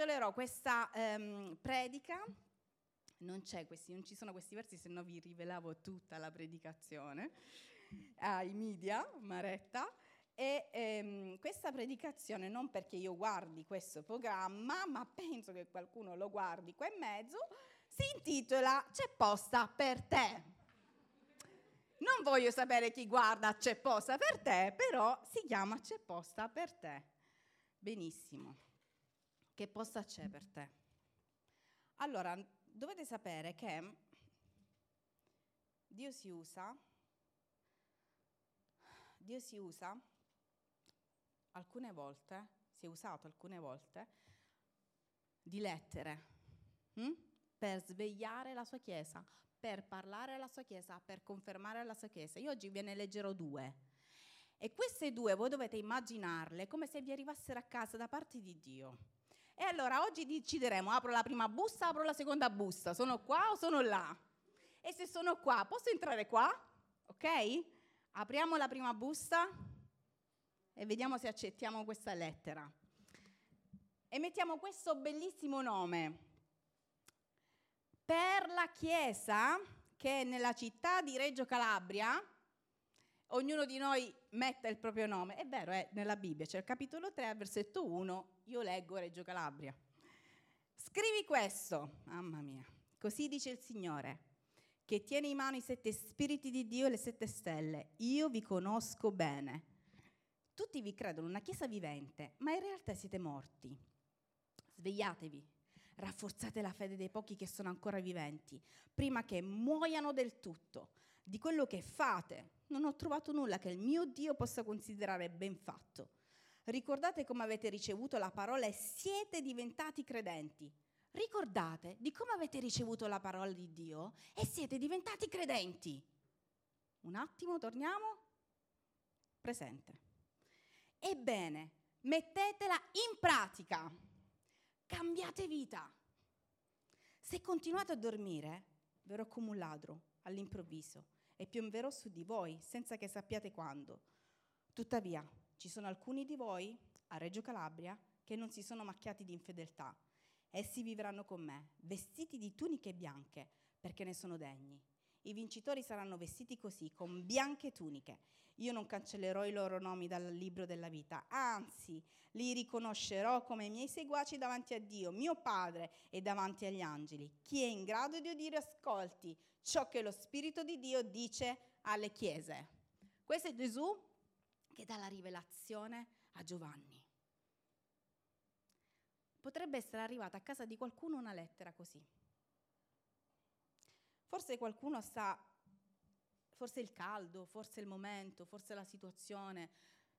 intitolerò questa ehm, predica, non, questi, non, ci sono questi versi, se no vi rivelavo tutta la predicazione ai media, Maretta, e ehm, questa predicazione non perché io guardi questo programma, ma penso che qualcuno lo guardi qua in mezzo, si intitola C'è posta per te. Non voglio sapere chi guarda C'è posta per te, però si chiama C'è posta per te. Benissimo. Che posta c'è per te? Allora, dovete sapere che Dio si usa, Dio si usa alcune volte, si è usato alcune volte, di lettere hm? per svegliare la sua Chiesa, per parlare alla sua Chiesa, per confermare la sua Chiesa. Io oggi ve ne leggerò due. E queste due voi dovete immaginarle come se vi arrivassero a casa da parte di Dio. E allora oggi decideremo, apro la prima busta, apro la seconda busta, sono qua o sono là? E se sono qua, posso entrare qua? Ok? Apriamo la prima busta e vediamo se accettiamo questa lettera. E mettiamo questo bellissimo nome. Per la chiesa che è nella città di Reggio Calabria, ognuno di noi metta il proprio nome. È vero, è nella Bibbia, c'è il capitolo 3, versetto 1, io leggo Reggio Calabria. Scrivi questo, mamma mia, così dice il Signore, che tiene in mano i sette spiriti di Dio e le sette stelle. Io vi conosco bene tutti vi credono una chiesa vivente, ma in realtà siete morti. Svegliatevi, rafforzate la fede dei pochi che sono ancora viventi, prima che muoiano del tutto. Di quello che fate, non ho trovato nulla che il mio Dio possa considerare ben fatto. Ricordate come avete ricevuto la parola e siete diventati credenti. Ricordate di come avete ricevuto la parola di Dio e siete diventati credenti. Un attimo, torniamo. Presente. Ebbene, mettetela in pratica. Cambiate vita. Se continuate a dormire, verrò come un ladro all'improvviso e piomberò su di voi senza che sappiate quando. Tuttavia, ci sono alcuni di voi a Reggio Calabria che non si sono macchiati di infedeltà. Essi vivranno con me, vestiti di tuniche bianche, perché ne sono degni. I vincitori saranno vestiti così, con bianche tuniche, io non cancellerò i loro nomi dal libro della vita, anzi li riconoscerò come miei seguaci davanti a Dio, mio Padre, e davanti agli angeli. Chi è in grado di udire ascolti ciò che lo Spirito di Dio dice alle chiese. Questo è Gesù che dà la rivelazione a Giovanni. Potrebbe essere arrivata a casa di qualcuno una lettera così. Forse qualcuno sta forse il caldo, forse il momento, forse la situazione,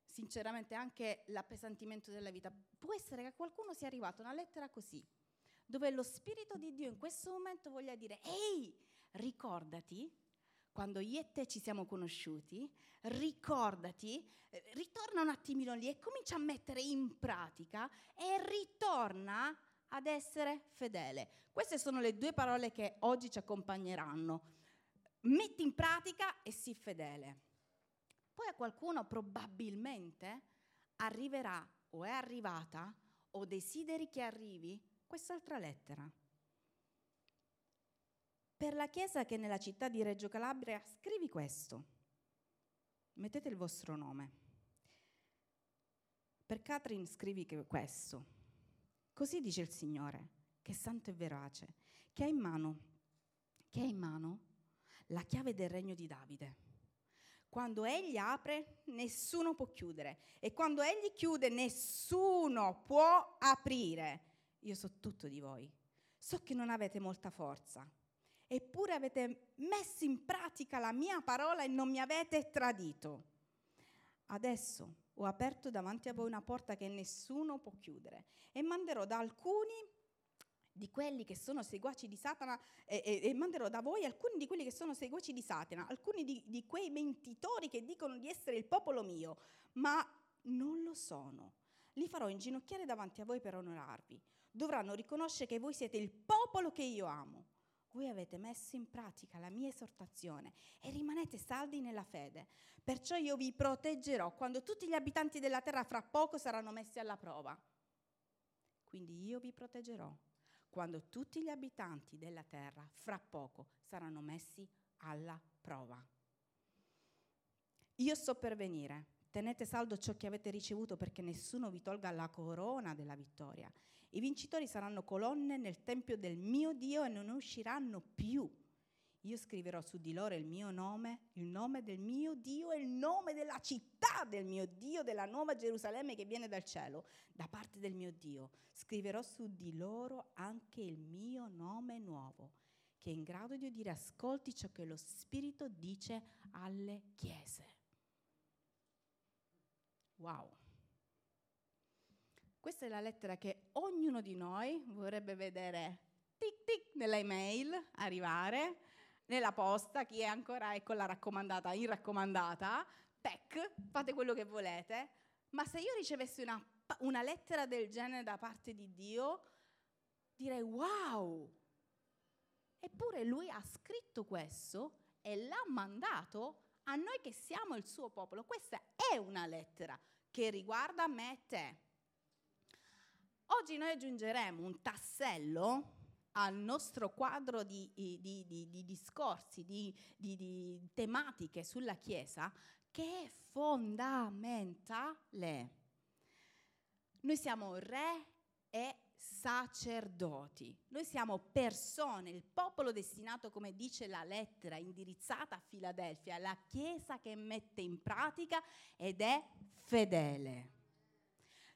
sinceramente anche l'appesantimento della vita. Può essere che a qualcuno sia arrivata una lettera così, dove lo Spirito di Dio in questo momento voglia dire, ehi, ricordati, quando io e te ci siamo conosciuti, ricordati, ritorna un attimino lì e comincia a mettere in pratica e ritorna ad essere fedele. Queste sono le due parole che oggi ci accompagneranno metti in pratica e sii fedele. Poi a qualcuno probabilmente arriverà o è arrivata o desideri che arrivi quest'altra lettera. Per la chiesa che è nella città di Reggio Calabria scrivi questo. Mettete il vostro nome. Per Catherine scrivi questo. Così dice il Signore, che è santo e verace, che ha in mano, che ha in mano la chiave del regno di Davide. Quando egli apre, nessuno può chiudere. E quando egli chiude, nessuno può aprire. Io so tutto di voi. So che non avete molta forza. Eppure avete messo in pratica la mia parola e non mi avete tradito. Adesso ho aperto davanti a voi una porta che nessuno può chiudere e manderò da alcuni di quelli che sono seguaci di Satana e, e, e, manderò da voi alcuni di quelli che sono seguaci di Satana, alcuni di, di quei mentitori che dicono di essere il popolo mio, ma non lo sono. Li farò inginocchiare davanti a voi per onorarvi. Dovranno riconoscere che voi siete il popolo che io amo. Voi avete messo in pratica la mia esortazione e rimanete saldi nella fede. Perciò io vi proteggerò quando tutti gli abitanti della terra fra poco saranno messi alla prova quindi io vi proteggerò quando tutti gli abitanti della terra fra poco saranno messi alla prova. Io sto per venire, tenete saldo ciò che avete ricevuto perché nessuno vi tolga la corona della vittoria. I vincitori saranno colonne nel tempio del mio Dio e non usciranno più. Io scriverò su di loro il mio nome, il nome del mio Dio e il nome della città del mio Dio, della nuova Gerusalemme che viene dal cielo, da parte del mio Dio. Scriverò su di loro anche il mio nome nuovo, che è in grado di udire ascolti ciò che lo Spirito dice alle chiese. Wow. Questa è la lettera che ognuno di noi vorrebbe vedere tic tic nella email arrivare, nella posta, chi è ancora con la raccomandata, in raccomandata, PEC, fate quello che volete, ma se io ricevessi una, una lettera del genere da parte di Dio, direi wow! Eppure lui ha scritto questo e l'ha mandato a noi che siamo il suo popolo. Questa è una lettera che riguarda me e te. Oggi noi aggiungeremo un tassello al nostro quadro di, di, di, di discorsi, di, tematiche sulla Chiesa che è fondamentale. Noi siamo re e sacerdoti. Noi siamo persone, il popolo destinato, come dice la lettera indirizzata a Filadelfia, la Chiesa che mette in pratica ed è fedele.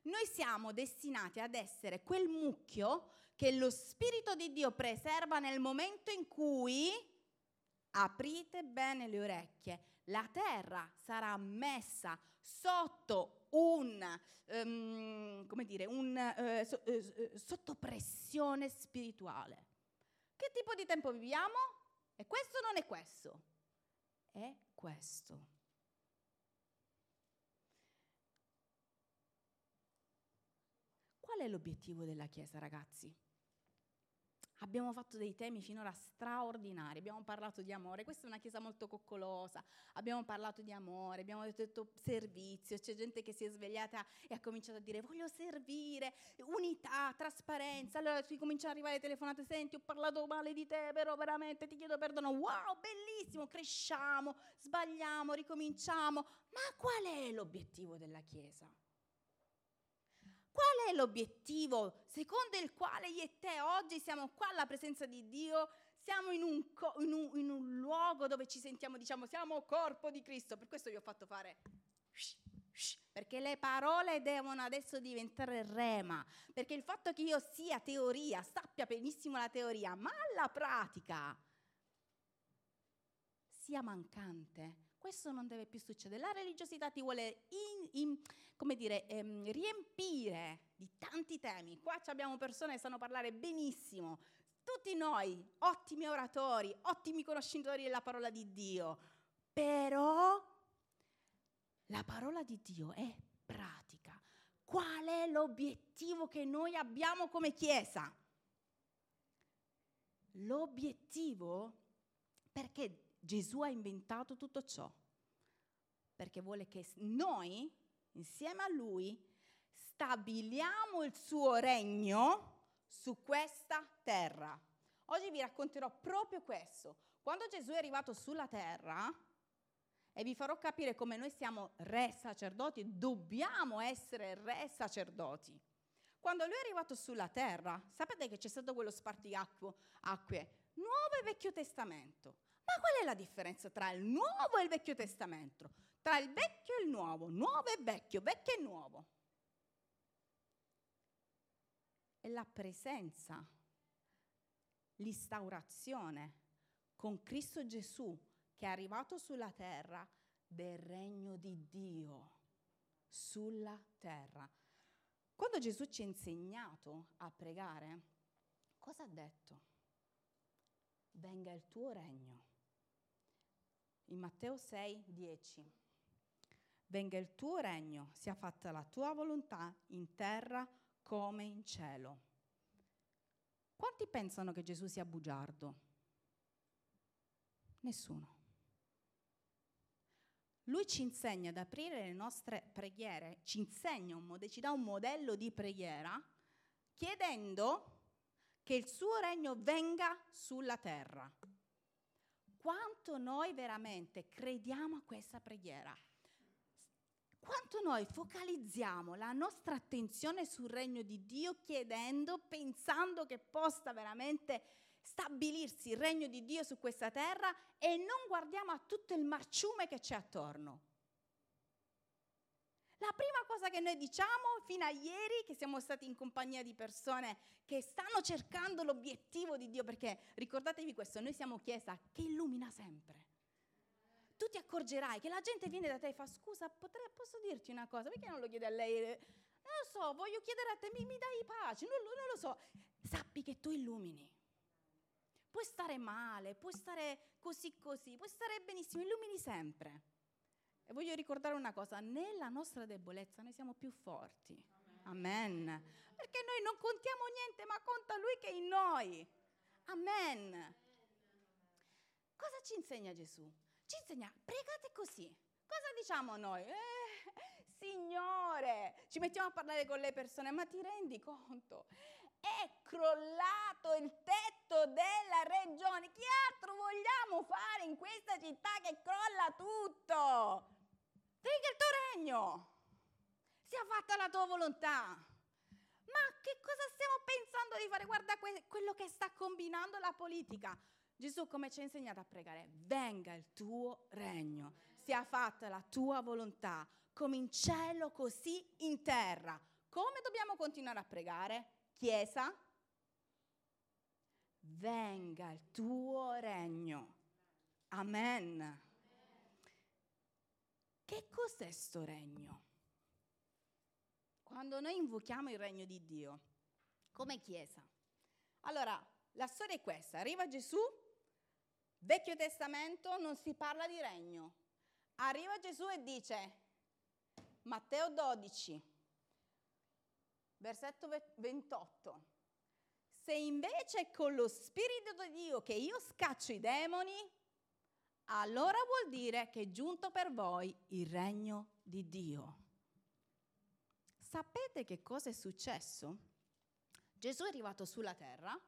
Noi siamo destinati ad essere quel mucchio che lo Spirito di Dio preserva nel momento in cui aprite bene le orecchie. La terra sarà messa sotto un, um, come dire, un, uh, so, uh, sotto pressione spirituale. Che tipo di tempo viviamo? È questo non è questo? È questo. Qual è l'obiettivo della Chiesa, ragazzi? Abbiamo fatto dei temi finora straordinari, abbiamo parlato di amore, questa è una chiesa molto coccolosa, abbiamo parlato di amore, abbiamo detto servizio, c'è gente che si è svegliata e ha cominciato a dire voglio servire, unità, trasparenza, allora ti cominciano ad arrivare le telefonate, senti ho parlato male di te, però veramente ti chiedo perdono, wow, bellissimo, cresciamo, sbagliamo, ricominciamo, ma qual è l'obiettivo della chiesa? Qual è l'obiettivo secondo il quale io e te oggi siamo qua alla presenza di Dio? Siamo in un, co- in un, in un luogo dove ci sentiamo, diciamo, siamo corpo di Cristo. Per questo vi ho fatto fare perché le parole devono adesso diventare rema, perché il fatto che io sia teoria, sappia benissimo la teoria, ma la pratica sia mancante, questo non deve più succedere. La religiosità ti vuole in, in, dire, ehm, riempire di tanti temi. Qua abbiamo persone che sanno parlare benissimo. Tutti noi, ottimi oratori, ottimi conoscitori della parola di Dio. Però la parola di Dio è pratica. Qual è l'obiettivo che noi abbiamo come Chiesa? L'obiettivo, perché Gesù ha inventato tutto ciò perché vuole che noi, insieme a Lui, stabiliamo il suo regno su questa terra. Oggi vi racconterò proprio questo. Quando Gesù è arrivato sulla terra, e vi farò capire come noi siamo re sacerdoti, dobbiamo essere re sacerdoti. Quando lui è arrivato sulla terra, sapete che c'è stato quello spartiacque, Nuovo e Vecchio Testamento. Ma qual è la differenza tra il Nuovo e il Vecchio Testamento? Tra il vecchio e il nuovo, nuovo e vecchio, vecchio e nuovo. È la presenza, l'instaurazione con Cristo Gesù che è arrivato sulla terra del regno di Dio sulla terra. Quando Gesù ci ha insegnato a pregare, cosa ha detto? Venga il tuo regno in Matteo 6, 10. Venga il tuo regno, sia fatta la tua volontà in terra come in cielo. Quanti pensano che Gesù sia bugiardo? Nessuno. Lui ci insegna ad aprire le nostre preghiere, ci insegna un ci dà un modello di preghiera chiedendo che il suo regno venga sulla terra. Quanto noi veramente crediamo a questa preghiera? Quanto noi focalizziamo la nostra attenzione sul regno di Dio chiedendo, pensando che possa veramente stabilirsi il regno di Dio su questa terra e non guardiamo a tutto il marciume che c'è attorno. La prima cosa che noi diciamo fino a ieri, che siamo stati in compagnia di persone che stanno cercando l'obiettivo di Dio, perché ricordatevi questo, noi siamo Chiesa che illumina sempre. Tu ti accorgerai che la gente viene da te e fa scusa, potrei, posso dirti una cosa? Perché non lo chiedi a lei? Non lo so, voglio chiedere a te, mi, mi dai pace, non, non lo so. Sappi che tu illumini. Puoi stare male, puoi stare così così, puoi stare benissimo, illumini sempre. E voglio ricordare una cosa, nella nostra debolezza noi siamo più forti. Amen. Amen. Perché noi non contiamo niente, ma conta Lui che è in noi. Amen. Cosa ci insegna Gesù? Ci insegna, pregate così. Cosa diciamo noi? Eh, signore, ci mettiamo a parlare con le persone, ma ti rendi conto? È crollato il tetto della regione. Che altro vogliamo fare in questa città che crolla tutto? Venga il tuo regno, sia fatta la tua volontà. Ma che cosa stiamo pensando di fare? Guarda que- quello che sta combinando la politica. Gesù come ci ha insegnato a pregare? Venga il tuo regno, sia fatta la tua volontà, come in cielo così in terra. Come dobbiamo continuare a pregare? Chiesa, venga il tuo regno. Amen. Che cos'è sto regno? Quando noi invochiamo il regno di Dio, come Chiesa. Allora, la storia è questa. Arriva Gesù, Vecchio Testamento non si parla di regno. Arriva Gesù e dice, Matteo 12, versetto 28, se invece con lo Spirito di Dio che io scaccio i demoni, allora vuol dire che è giunto per voi il regno di Dio. Sapete che cosa è successo? Gesù è arrivato sulla terra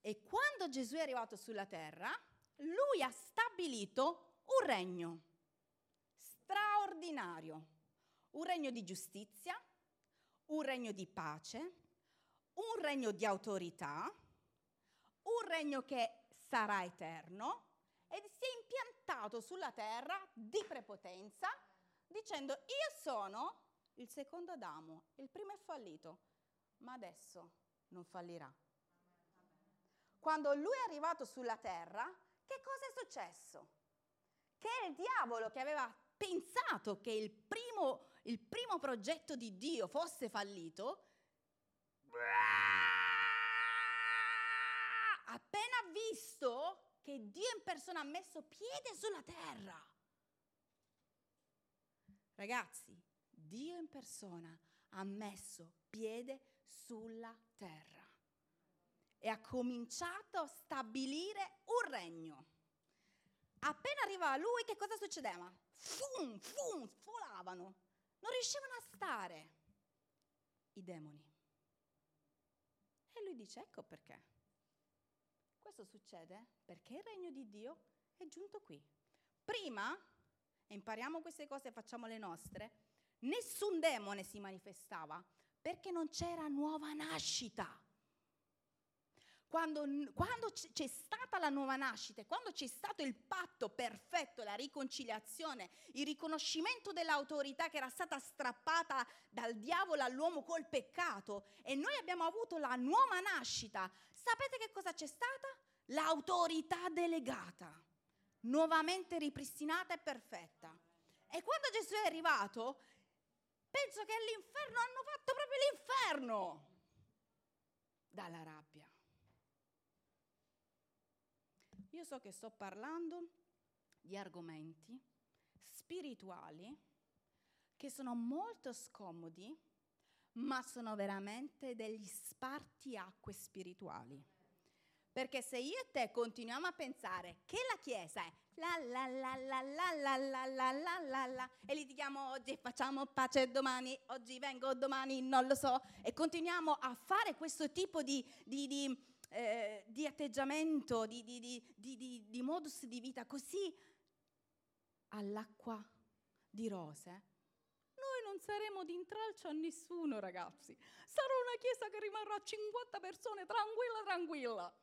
e quando Gesù è arrivato sulla terra, lui ha stabilito un regno straordinario, un regno di giustizia, un regno di pace, un regno di autorità, un regno che sarà eterno ed si è impiantato sulla terra di prepotenza dicendo io sono il secondo Adamo, il primo è fallito, ma adesso non fallirà. Quando lui è arrivato sulla terra, che cosa è successo? Che il diavolo che aveva pensato che il primo, il primo progetto di Dio fosse fallito, appena visto che Dio in persona ha messo piede sulla terra. Ragazzi, Dio in persona ha messo piede sulla terra e ha cominciato a stabilire un regno. Appena arrivava lui, che cosa succedeva? Fum, fum, volavano. Non riuscivano a stare i demoni. E lui dice, ecco perché. Questo succede perché il regno di Dio è giunto qui. Prima, e impariamo queste cose e facciamo le nostre, nessun demone si manifestava perché non c'era nuova nascita. Quando, quando, c'è stata la nuova nascita, quando c'è stato il patto perfetto, la riconciliazione, il riconoscimento dell'autorità che era stata strappata dal diavolo all'uomo col peccato e noi abbiamo avuto la nuova nascita, sapete che cosa c'è stata? L'autorità delegata, nuovamente ripristinata e perfetta. E quando Gesù è arrivato, penso che all'inferno hanno fatto proprio l'inferno dalla rabbia. Io so che sto parlando di argomenti spirituali che sono molto scomodi, ma sono veramente degli spartiacque spirituali Perché se io e te continuiamo a pensare che la Chiesa è la la la la la la la la la la la e litighiamo oggi, facciamo pace domani, oggi vengo, domani non lo so, e continuiamo a fare questo tipo di, di, di, eh, di atteggiamento, di, di modus di vita così all'acqua di rose, noi non saremo di intralcio a nessuno, ragazzi. Sarà una chiesa che rimarrà 50 persone, tranquilla, tranquilla.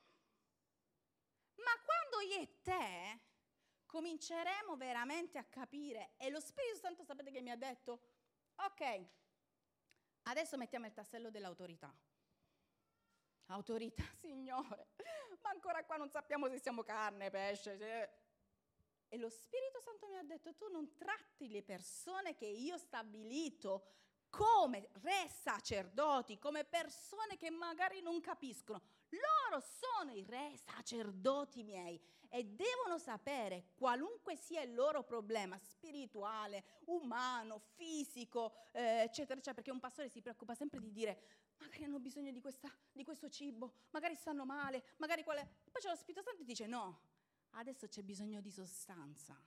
Ma quando io e te cominceremo veramente a capire, e lo Spirito Santo sapete che mi ha detto, ok, adesso mettiamo il tassello dell'autorità. Autorità, Signore, ma ancora qua non sappiamo se siamo carne, pesce. Se... E lo Spirito Santo mi ha detto, tu non tratti le persone che io ho stabilito come re sacerdoti, come persone che magari non capiscono. Loro sono i re sacerdoti miei e devono sapere qualunque sia il loro problema spirituale, umano, fisico, eh, eccetera, eccetera, perché un pastore si preoccupa sempre di dire magari hanno bisogno di, questa, di questo cibo, magari stanno male, magari quale... Poi c'è lo Spirito Santo e dice no, adesso c'è bisogno di sostanza.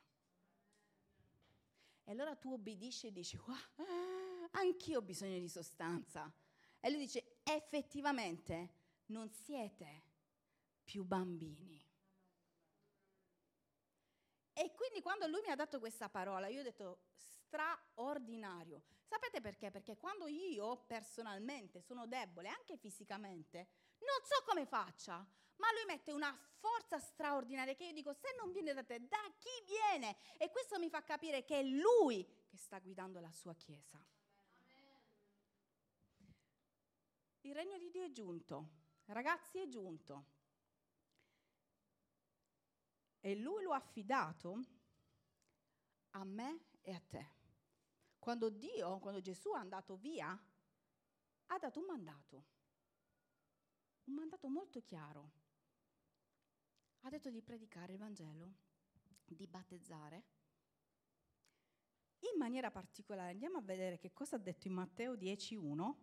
E allora tu obbedisci e dici, wow, anch'io ho bisogno di sostanza. E lui dice, effettivamente non siete più bambini. E quindi quando lui mi ha dato questa parola, io ho detto straordinario. Sapete perché? Perché quando io personalmente sono debole, anche fisicamente, non so come faccia, ma lui mette una forza straordinaria che io dico, se non viene da te, da chi viene? E questo mi fa capire che è lui che sta guidando la sua Chiesa. Il regno di Dio è giunto, ragazzi è giunto. E lui lo ha affidato a me e a te. Quando Dio, quando Gesù è andato via, ha dato un mandato, un mandato molto chiaro. Ha detto di predicare il Vangelo, di battezzare. In maniera particolare andiamo a vedere che cosa ha detto in Matteo 10.1,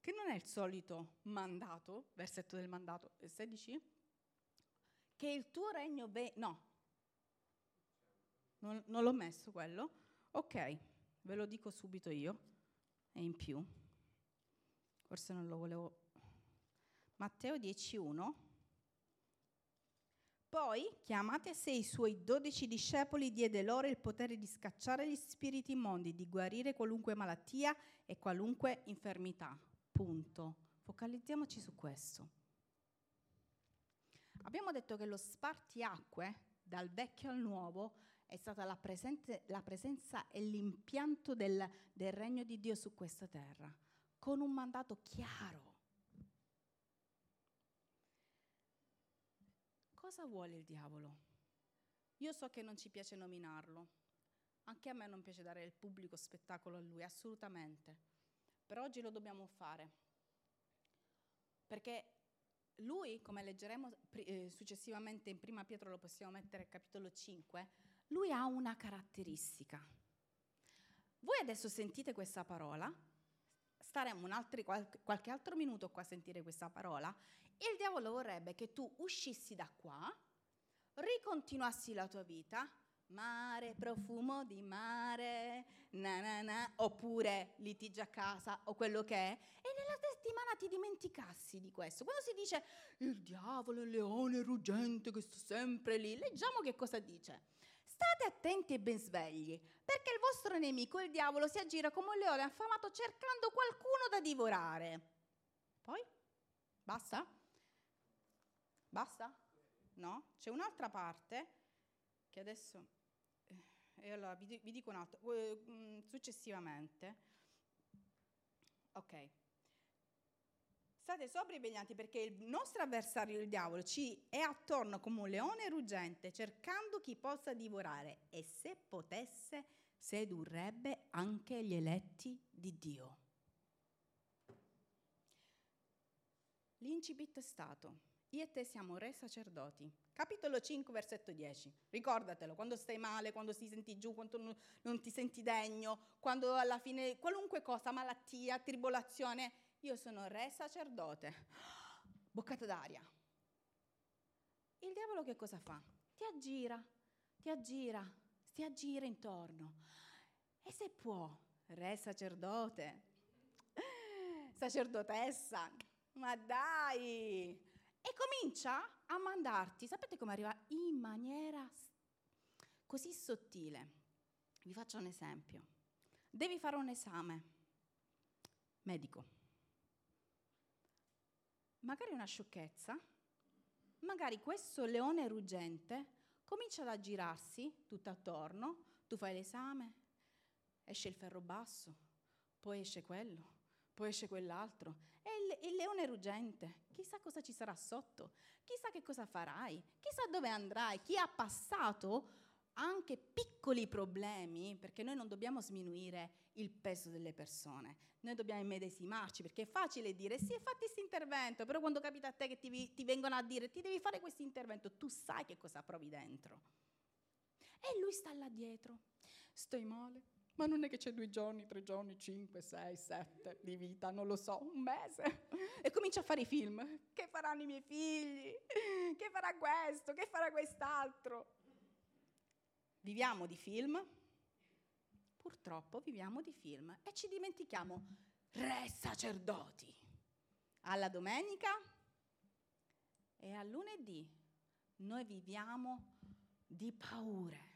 che non è il solito mandato, versetto del mandato 16, che il tuo regno venga... No, non, non l'ho messo quello. Ok, ve lo dico subito io, e in più. Forse non lo volevo... Matteo 10.1. Poi, chiamate sé i suoi dodici discepoli, diede loro il potere di scacciare gli spiriti immondi, di guarire qualunque malattia e qualunque infermità. Punto. Focalizziamoci su questo. Abbiamo detto che lo spartiacque dal vecchio al nuovo è stata la, presente, la presenza e l'impianto del, del regno di Dio su questa terra, con un mandato chiaro. Cosa vuole il diavolo? Io so che non ci piace nominarlo, anche a me non piace dare il pubblico spettacolo a lui, assolutamente, però oggi lo dobbiamo fare, perché lui, come leggeremo eh, successivamente in Prima Pietro, lo possiamo mettere capitolo 5, lui ha una caratteristica. Voi adesso sentite questa parola, staremo altri, qualche altro minuto qua a sentire questa parola, e il diavolo vorrebbe che tu uscissi da qua, ricontinuassi la tua vita, mare, profumo di mare, na na na, oppure litigi a casa o quello che è, e nella settimana ti dimenticassi di questo. Quando si dice il diavolo, il leone ruggente che sta sempre lì, leggiamo che cosa dice. State attenti e ben svegli, perché il vostro nemico, il diavolo, si aggira come un leone affamato cercando qualcuno da divorare. Poi? Basta? Basta? No? C'è un'altra parte che adesso e allora vi, dico un altro, uh, successivamente. Ok. State sobri e veglianti perché il nostro avversario, il diavolo, ci è attorno come un leone ruggente, cercando chi possa divorare e se potesse sedurrebbe anche gli eletti di Dio. L'incipit è stato, io e te siamo re sacerdoti, Capitolo 5, versetto 10. Ricordatelo, quando stai male, quando ti senti giù, quando non ti senti degno, quando alla fine qualunque cosa, malattia, tribolazione, io sono re sacerdote. Boccata d'aria. il diavolo che cosa fa? Ti aggira, ti aggira, ti aggira intorno. E se può, re sacerdote, sacerdotessa, ma dai! E comincia a mandarti, sapete come arriva? In maniera così sottile. Vi faccio un esempio. Devi fare un esame medico. Magari una sciocchezza, magari questo leone ruggente comincia ad aggirarsi tutto attorno, tu fai l'esame, esce il ferro basso, poi esce quello, poi esce quell'altro. E il, il, leone ruggente, chissà cosa ci sarà sotto, chissà che cosa farai, chissà dove andrai, chi ha passato anche piccoli problemi, perché noi non dobbiamo sminuire il peso delle persone, noi dobbiamo immedesimarci, perché è facile dire sì, fatti questo intervento, però quando capita a te che ti, ti vengono a dire ti devi fare questo intervento, tu sai che cosa provi dentro. E lui sta là dietro, stai male, ma non è che c'è due giorni, tre giorni, cinque, sei, sette di vita, non lo so, un mese. E comincia a fare i film. Che faranno i miei figli? Che farà questo? Che farà quest'altro? Viviamo di film, purtroppo viviamo di film e ci dimentichiamo re sacerdoti. Alla domenica e al lunedì noi viviamo di paure.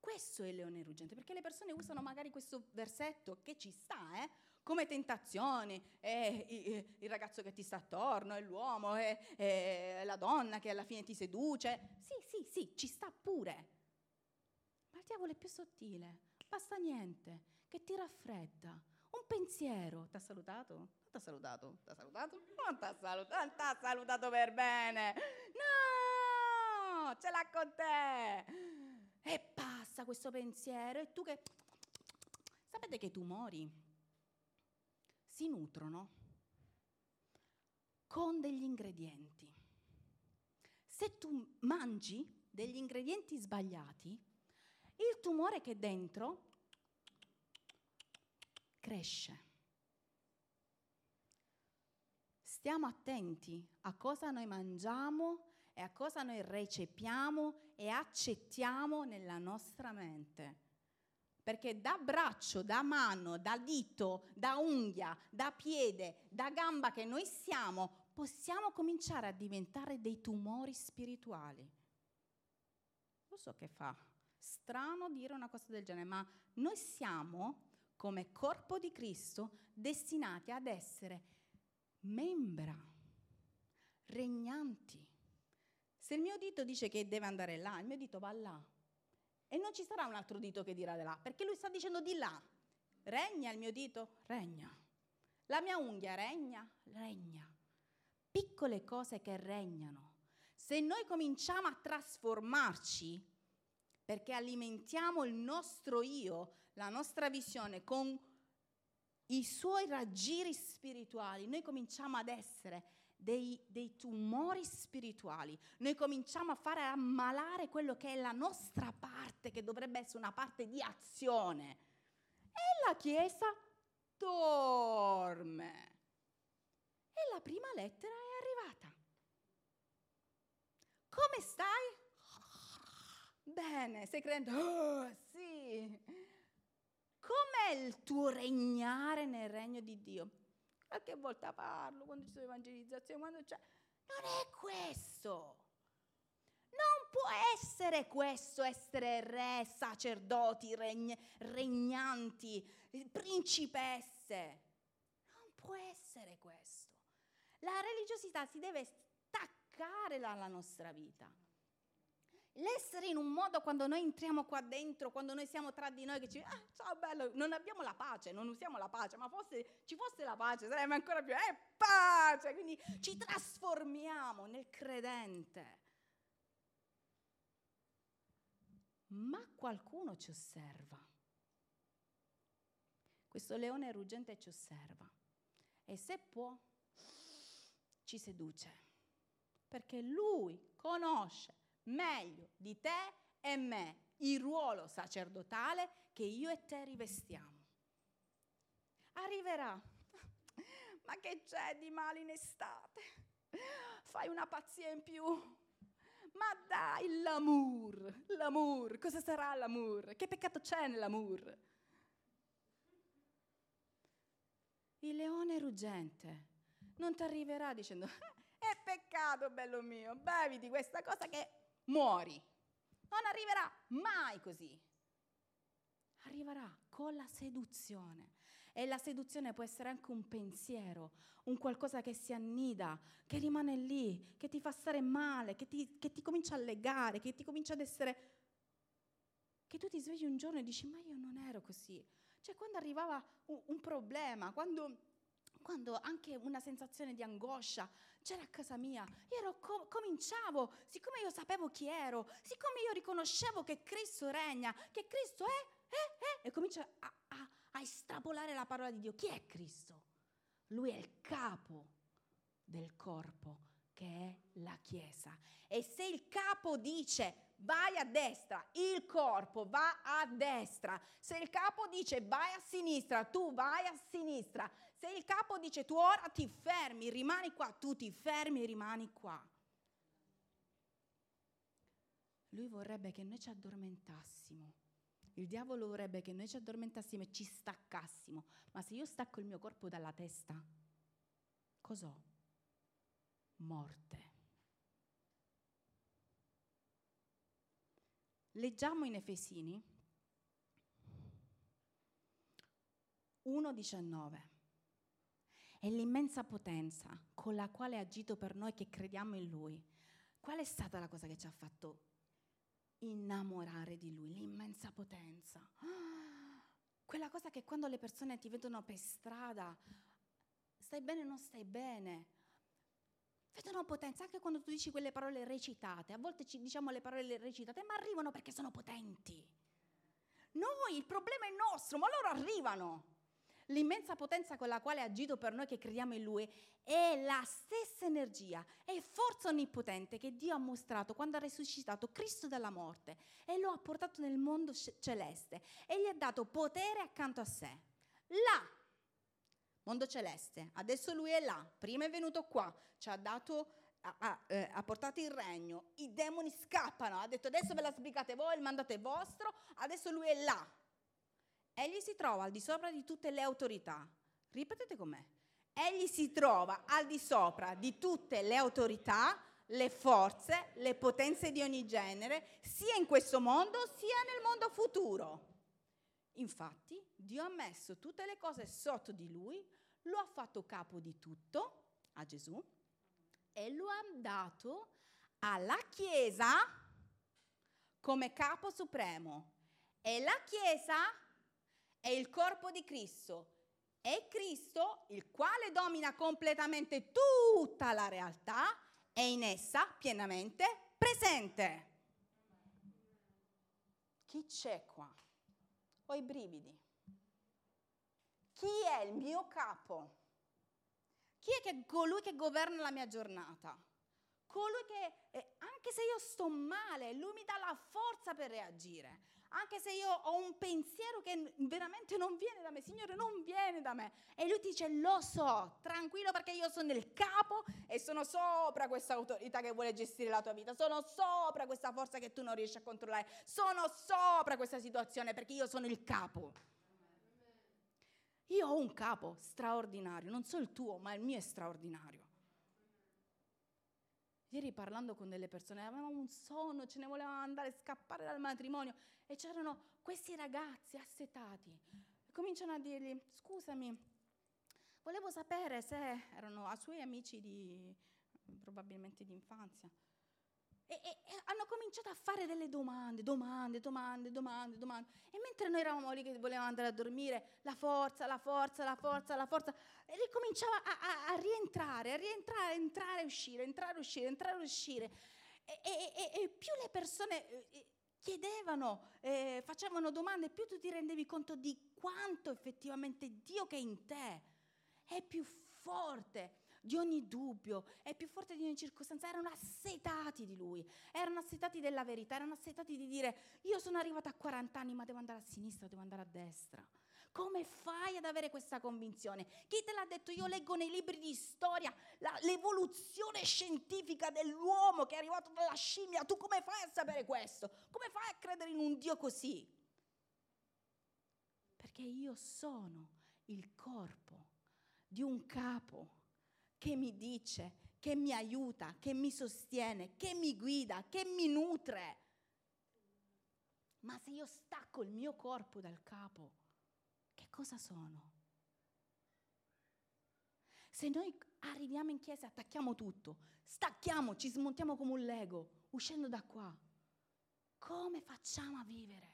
Questo è il leone ruggente, perché le persone usano magari questo versetto che ci sta, eh? Come tentazioni, è il ragazzo che ti sta attorno, è l'uomo, è, la donna che alla fine ti seduce. Sì, sì, sì, ci sta pure. Ma il diavolo è più sottile, basta niente, che ti raffredda. Un pensiero, ti ha salutato? Non ti ha salutato? Ti ha salutato? Non ti ha salutato, non ti salutato per bene. No, ce l'ha con te. E passa questo pensiero e tu che... Sapete che i tumori si nutrono con degli ingredienti. Se tu mangi degli ingredienti sbagliati, il tumore che è dentro cresce. Stiamo attenti a cosa noi mangiamo e a cosa noi recepiamo e accettiamo nella nostra mente. Perché da braccio, da mano, da dito, da unghia, da piede, da gamba che noi siamo, possiamo cominciare a diventare dei tumori spirituali. Lo so che fa strano dire una cosa del genere, ma noi siamo, come corpo di Cristo, destinati ad essere membra, regnanti. Se il mio dito dice che deve andare là, il mio dito va là. E non ci sarà un altro dito che dirà di là, perché lui sta dicendo di là. Regna il mio dito? Regna. La mia unghia regna? Regna. Piccole cose che regnano. Se noi cominciamo a trasformarci, perché alimentiamo il nostro io, la nostra visione con i suoi raggiri spirituali, noi cominciamo ad essere dei, dei, tumori spirituali, noi cominciamo a fare ammalare quello che è la nostra parte, che dovrebbe essere una parte di azione. E la Chiesa dorme. E la prima lettera è arrivata. Come stai? Bene, stai credendo? Oh, sì. Com'è il tuo regnare nel regno di Dio? Qualche volta parlo quando ci sono evangelizzazioni, quando c'è... Non è questo. Non può essere questo, essere re, sacerdoti, regn- regnanti, principesse. Non può essere questo. La religiosità si deve staccare dalla nostra vita. L'essere in un modo quando noi entriamo qua dentro, quando noi siamo tra di noi che ci ah, ciao bello, non abbiamo la pace, non usiamo la pace, ma fosse, ci fosse la pace sarebbe ancora più, eh, pace, quindi ci trasformiamo nel credente. Ma qualcuno ci osserva. Questo leone ruggente ci osserva e se può ci seduce, perché lui conosce meglio di te e me il ruolo sacerdotale che io e te rivestiamo. Arriverà. Ma che c'è di male in estate? Fai una pazzia in più. Ma dai, l'amour, l'amour, cosa sarà l'amour? Che peccato c'è nell'amour? Il leone ruggente non ti arriverà dicendo, è peccato, bello mio, bevi di questa cosa che muori. Non arriverà mai così. Arriverà con la seduzione. E la seduzione può essere anche un pensiero, un qualcosa che si annida, che rimane lì, che ti fa stare male, che ti, che ti comincia a legare, che ti comincia ad essere... che tu ti svegli un giorno e dici ma io non ero così. Cioè quando arrivava un, un problema, quando, quando, anche una sensazione di angoscia c'era a casa mia, io co- cominciavo, siccome io sapevo chi ero, siccome io riconoscevo che Cristo regna, che Cristo è, è, è, e comincio a, a a estrapolare la parola di Dio. Chi è Cristo? Lui è il capo del corpo che è la Chiesa. E se il capo dice vai a destra, il corpo va a destra. Se il capo dice vai a sinistra, tu vai a sinistra. Se il capo dice tu ora ti fermi, rimani qua, tu ti fermi e rimani qua. Lui vorrebbe che noi ci addormentassimo il diavolo vorrebbe che noi ci addormentassimo e ci staccassimo, ma se io stacco il mio corpo dalla testa, cos'ho? Morte. Leggiamo in Efesini 1.19. È l'immensa potenza con la quale ha agito per noi che crediamo in Lui. Qual è stata la cosa che ci ha fatto innamorare di lui, l'immensa potenza. quella cosa che quando le persone ti vedono per strada, stai bene o non stai bene, vedono potenza anche quando tu dici quelle parole recitate. A volte ci diciamo le parole recitate, ma arrivano perché sono potenti. Noi, il problema è nostro, ma loro arrivano. L'immensa potenza con la quale ha agito per noi che crediamo in Lui è la stessa energia e forza onnipotente che Dio ha mostrato quando ha risuscitato Cristo dalla morte e lo ha portato nel mondo celeste e gli ha dato potere accanto a sé. Là, mondo celeste, adesso Lui è là, prima è venuto qua, ci ha dato ha, eh, ha, portato il regno, i demoni scappano, ha detto adesso ve la sbrigate voi, il mandato è vostro, adesso lui è là. Egli si trova al di sopra di tutte le autorità. Ripetete com'è. Egli si trova al di sopra di tutte le autorità, le forze, le potenze di ogni genere, sia in questo mondo sia nel mondo futuro. Infatti, Dio ha messo tutte le cose sotto di lui, lo ha fatto capo di tutto, a Gesù, e lo ha dato alla Chiesa come capo supremo. E la Chiesa è il corpo di Cristo. È Cristo il quale domina completamente tutta la realtà e in essa pienamente presente. Chi c'è qua? Ho i brividi. Chi è il mio capo? Chi è che, colui che governa la mia giornata? Colui che, eh, anche se io sto male, lui mi dà la forza per reagire anche se io ho un pensiero che veramente non viene da me, Signore, non viene da me. E lui dice, lo so, tranquillo perché io sono il capo e sono sopra questa autorità che vuole gestire la tua vita, sono sopra questa forza che tu non riesci a controllare, sono sopra questa situazione perché io sono il capo. Io ho un capo straordinario, non so il tuo, ma il mio è straordinario. Ieri parlando con delle persone, avevamo un sonno, ce ne volevamo andare, scappare dal matrimonio e c'erano questi ragazzi assetati. Cominciano a dirgli, scusami, volevo sapere se erano a suoi amici di, probabilmente di infanzia. E, e, e, hanno cominciato a fare delle domande, domande, domande, domande, domande. E mentre noi eravamo lì che volevamo andare a dormire, la forza, la forza, la forza, la forza, e ricominciava a, a, a rientrare, a rientrare, entrare, uscire, entrare, uscire, entrare, uscire. E, e più le persone eh, chiedevano, eh, facevano domande, più tu ti rendevi conto di quanto effettivamente Dio che è in te è più forte di ogni dubbio, è più forte di ogni circostanza, erano assetati di lui, erano assetati della verità, erano assetati di dire io sono arrivata a 40 anni ma devo andare a sinistra, devo andare a destra. Come fai ad avere questa convinzione? Chi te l'ha detto? Io leggo nei libri di storia la, l'evoluzione scientifica dell'uomo che è arrivato dalla scimmia. Tu come fai a sapere questo? Come fai a credere in un Dio così? Perché io sono il corpo di un capo che mi dice, che mi aiuta, che mi sostiene, che mi guida, che mi nutre. Ma se io stacco il mio corpo dal capo, che cosa sono? Se noi arriviamo in chiesa e attacchiamo tutto, stacchiamo, ci smontiamo come un lego, uscendo da qua, come facciamo a vivere?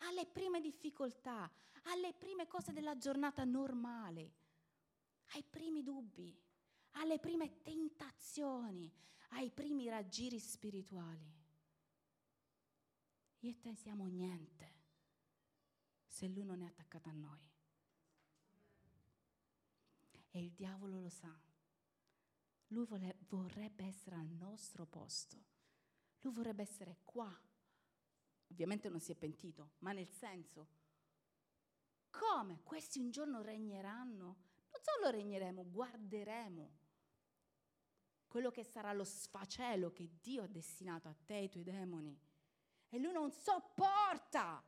Alle prime difficoltà, alle prime cose della giornata normale, ai primi dubbi, alle prime tentazioni, ai primi raggiri spirituali. Io e te siamo niente se lui non è attaccato a noi. E il diavolo lo sa. Lui vole, vorrebbe essere al nostro posto. Lui vorrebbe essere qua. Ovviamente non si è pentito, ma nel senso, come questi un giorno regneranno? Non solo regneremo, guarderemo quello che sarà lo sfacelo che Dio ha destinato a te e ai tuoi demoni. E lui non sopporta,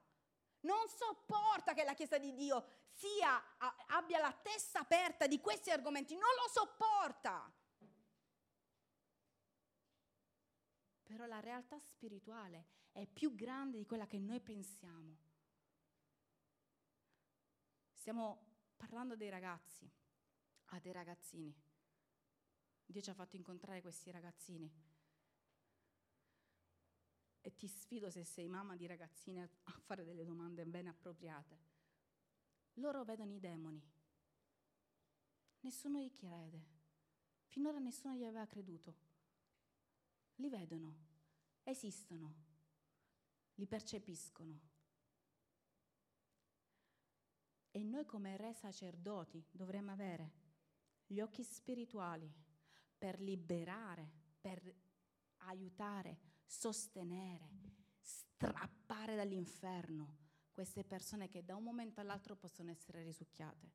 non sopporta che la Chiesa di Dio sia, abbia la testa aperta di questi argomenti, non lo sopporta. Però la realtà spirituale è più grande di quella che noi pensiamo. Stiamo parlando dei ragazzi, a dei ragazzini. Dio ci ha fatto incontrare questi ragazzini e ti sfido se sei mamma di ragazzine a fare delle domande ben appropriate. Loro vedono i demoni. Nessuno gli crede. Finora nessuno gli aveva creduto. Li vedono, esistono, li percepiscono. E noi come re sacerdoti dovremmo avere gli occhi spirituali per liberare, per aiutare, sostenere, strappare dall'inferno queste persone che da un momento all'altro possono essere risucchiate.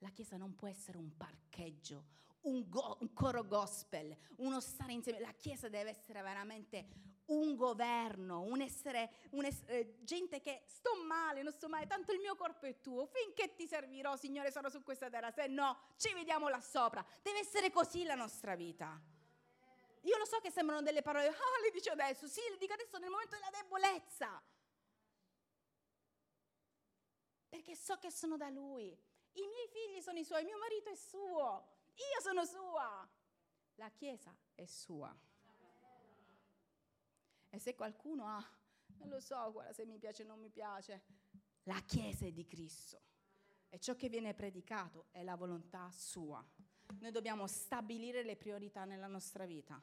La Chiesa non può essere un parcheggio, un, go- un, coro gospel, uno stare insieme. La Chiesa deve essere veramente un governo, un essere, un essere, eh, gente che sto male, non sto male, tanto il mio corpo è tuo, finché ti servirò, Signore, sarò su questa terra, se no ci vediamo là sopra. Deve essere così la nostra vita. Io lo so che sembrano delle parole, ah, le dice adesso, sì, le dico adesso nel momento della debolezza. Perché so che sono da lui. I miei figli sono i suoi, mio marito è suo, io sono sua. La Chiesa è sua. E se qualcuno ha, non lo so, guarda se mi piace o non mi piace, la Chiesa è di Cristo. E ciò che viene predicato è la volontà sua. Noi dobbiamo stabilire le priorità nella nostra vita.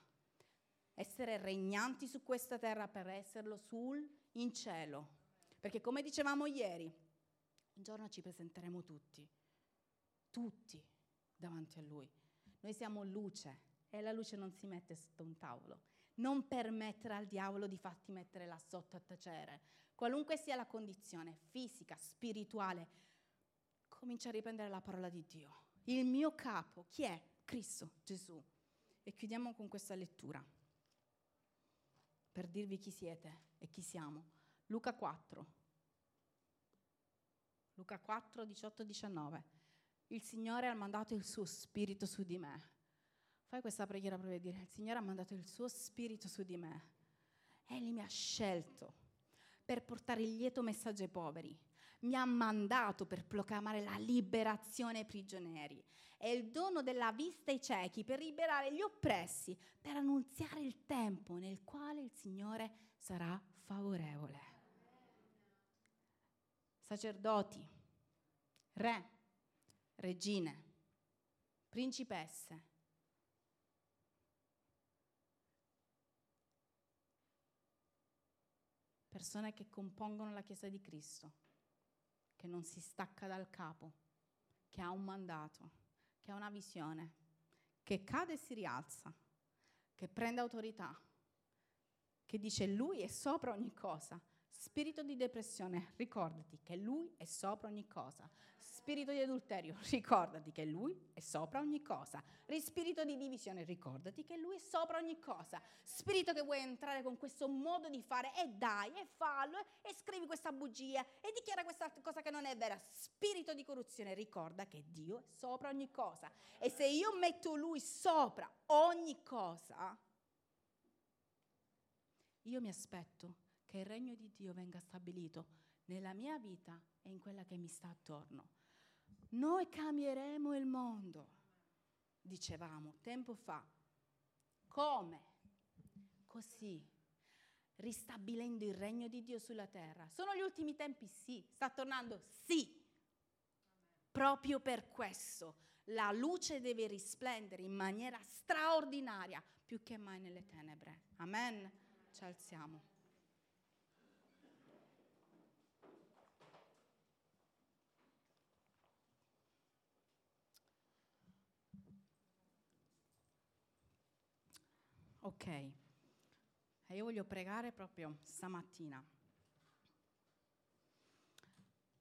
Essere regnanti su questa terra per esserlo sul in cielo. Perché come dicevamo ieri, un giorno ci presenteremo tutti, tutti davanti a Lui. Noi siamo luce e la luce non si mette sotto un tavolo. Non permettere al diavolo di farti mettere là sotto a tacere. Qualunque sia la condizione, fisica, spirituale, comincia a riprendere la parola di Dio il mio capo, chi è? Cristo Gesù. E chiudiamo con questa lettura per dirvi chi siete e chi siamo. Luca 4. Luca 4, 18, 19. Il Signore ha mandato il suo spirito su di me. Fai questa preghiera per dire, il Signore ha mandato il suo spirito su di me. Egli mi ha scelto per portare il lieto messaggio ai poveri mi ha mandato per proclamare la liberazione ai prigionieri e il dono della vista ai ciechi, per liberare gli oppressi, per annunziare il tempo nel quale il Signore sarà favorevole. Sacerdoti, re, regine, principesse, persone che compongono la Chiesa di Cristo che non si stacca dal capo, che ha un mandato, che ha una visione, che cade e si rialza, che prende autorità, che dice lui è sopra ogni cosa, Spirito di depressione, ricordati che lui è sopra ogni cosa. Spirito di adulterio, ricordati che lui è sopra ogni cosa. Spirito di divisione, ricordati che lui è sopra ogni cosa. Spirito che vuoi entrare con questo modo di fare, e dai, e fallo, e, scrivi questa bugia, e dichiara questa cosa che non è vera. Spirito di corruzione, ricorda che Dio è sopra ogni cosa. E se io metto lui sopra ogni cosa, io mi aspetto che il regno di Dio venga stabilito nella mia vita e in quella che mi sta attorno. Noi cambieremo il mondo, dicevamo tempo fa. Come? Così, ristabilendo il regno di Dio sulla terra. Sono gli ultimi tempi? Sì. Sta tornando? Sì. Proprio per questo la luce deve risplendere in maniera straordinaria, più che mai nelle tenebre. Amen. Ci alziamo. Ok, e io voglio pregare proprio stamattina.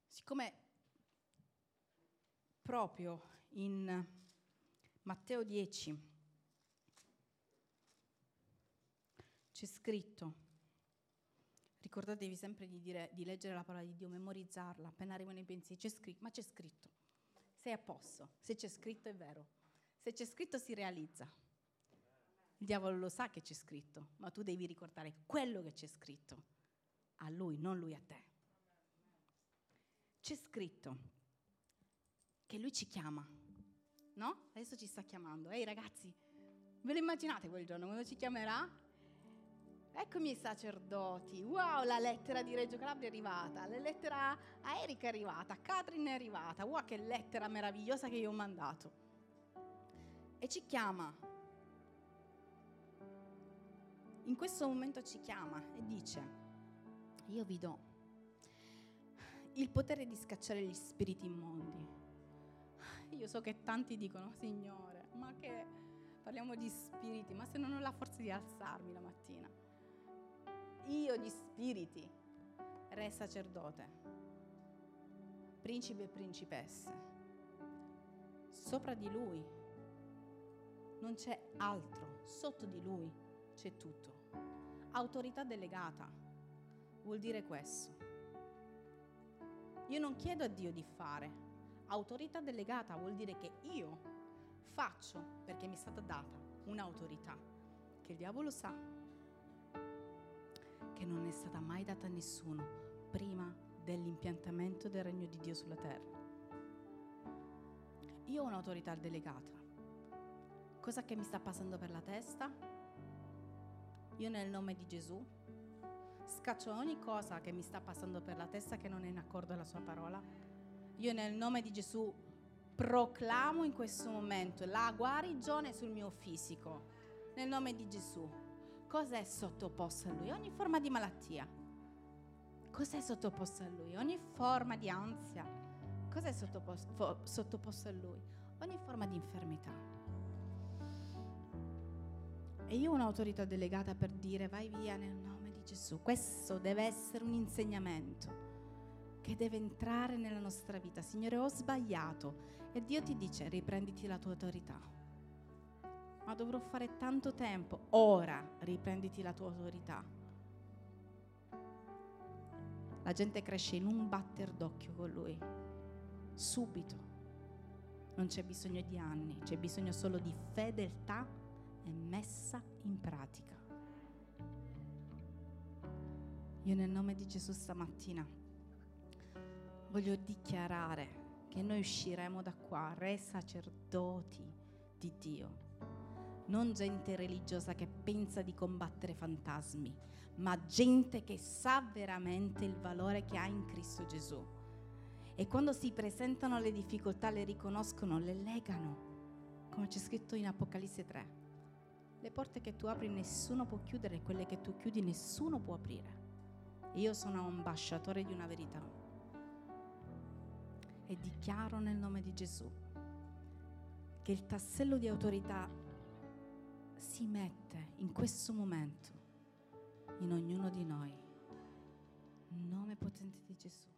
Siccome proprio in Matteo 10 c'è scritto, ricordatevi sempre di, dire, di leggere la parola di Dio, memorizzarla, appena arrivano i pensieri, c'è scritto, ma c'è scritto, sei a posto, se c'è scritto è vero, se c'è scritto si realizza. Il diavolo lo sa che c'è scritto, ma tu devi ricordare quello che c'è scritto a lui, non lui a te. C'è scritto che lui ci chiama, no? Adesso ci sta chiamando. Ehi ragazzi, ve lo immaginate quel giorno quando ci chiamerà? Eccomi i sacerdoti, wow la lettera di Reggio Calabria è arrivata, la lettera a Erika è arrivata, a Catherine è arrivata, wow che lettera meravigliosa che io ho mandato. E ci chiama, in questo momento ci chiama e dice, io vi do il potere di scacciare gli spiriti immondi. Io so che tanti dicono, Signore, ma che parliamo di spiriti, ma se non ho la forza di alzarmi la mattina. Io di spiriti, re sacerdote, principe e principesse, sopra di lui non c'è altro, sotto di lui c'è tutto. Autorità delegata vuol dire questo. Io non chiedo a Dio di fare. Autorità delegata vuol dire che io faccio perché mi è stata data un'autorità che il diavolo sa che non è stata mai data a nessuno prima dell'impiantamento del regno di Dio sulla terra. Io ho un'autorità delegata. Cosa che mi sta passando per la testa? Io nel nome di Gesù scaccio ogni cosa che mi sta passando per la testa che non è in accordo alla sua parola. Io nel nome di Gesù proclamo in questo momento la guarigione sul mio fisico. Nel nome di Gesù. Cos'è sottoposto a lui? Ogni forma di malattia. Cos'è sottoposto a lui? Ogni forma di ansia. Cos'è sottoposto, sottoposto a lui? Ogni forma di infermità. E io ho un'autorità delegata per dire vai via nel nome di Gesù. Questo deve essere un insegnamento che deve entrare nella nostra vita. Signore, ho sbagliato. E Dio ti dice riprenditi la tua autorità. Ma dovrò fare tanto tempo. Ora riprenditi la tua autorità. La gente cresce in un batter d'occhio con Lui. Subito. Non c'è bisogno di anni, c'è bisogno solo di fedeltà e messa in pratica. Io nel nome di Gesù stamattina voglio dichiarare che noi usciremo da qua, re sacerdoti di Dio, non gente religiosa che pensa di combattere fantasmi, ma gente che sa veramente il valore che ha in Cristo Gesù. E quando si presentano le difficoltà le riconoscono, le legano, come c'è scritto in Apocalisse 3. Le porte che tu apri nessuno può chiudere, quelle che tu chiudi nessuno può aprire. io sono ambasciatore di una verità. E dichiaro nel nome di Gesù che il tassello di autorità si mette in questo momento in ognuno di noi. Nome potente di Gesù.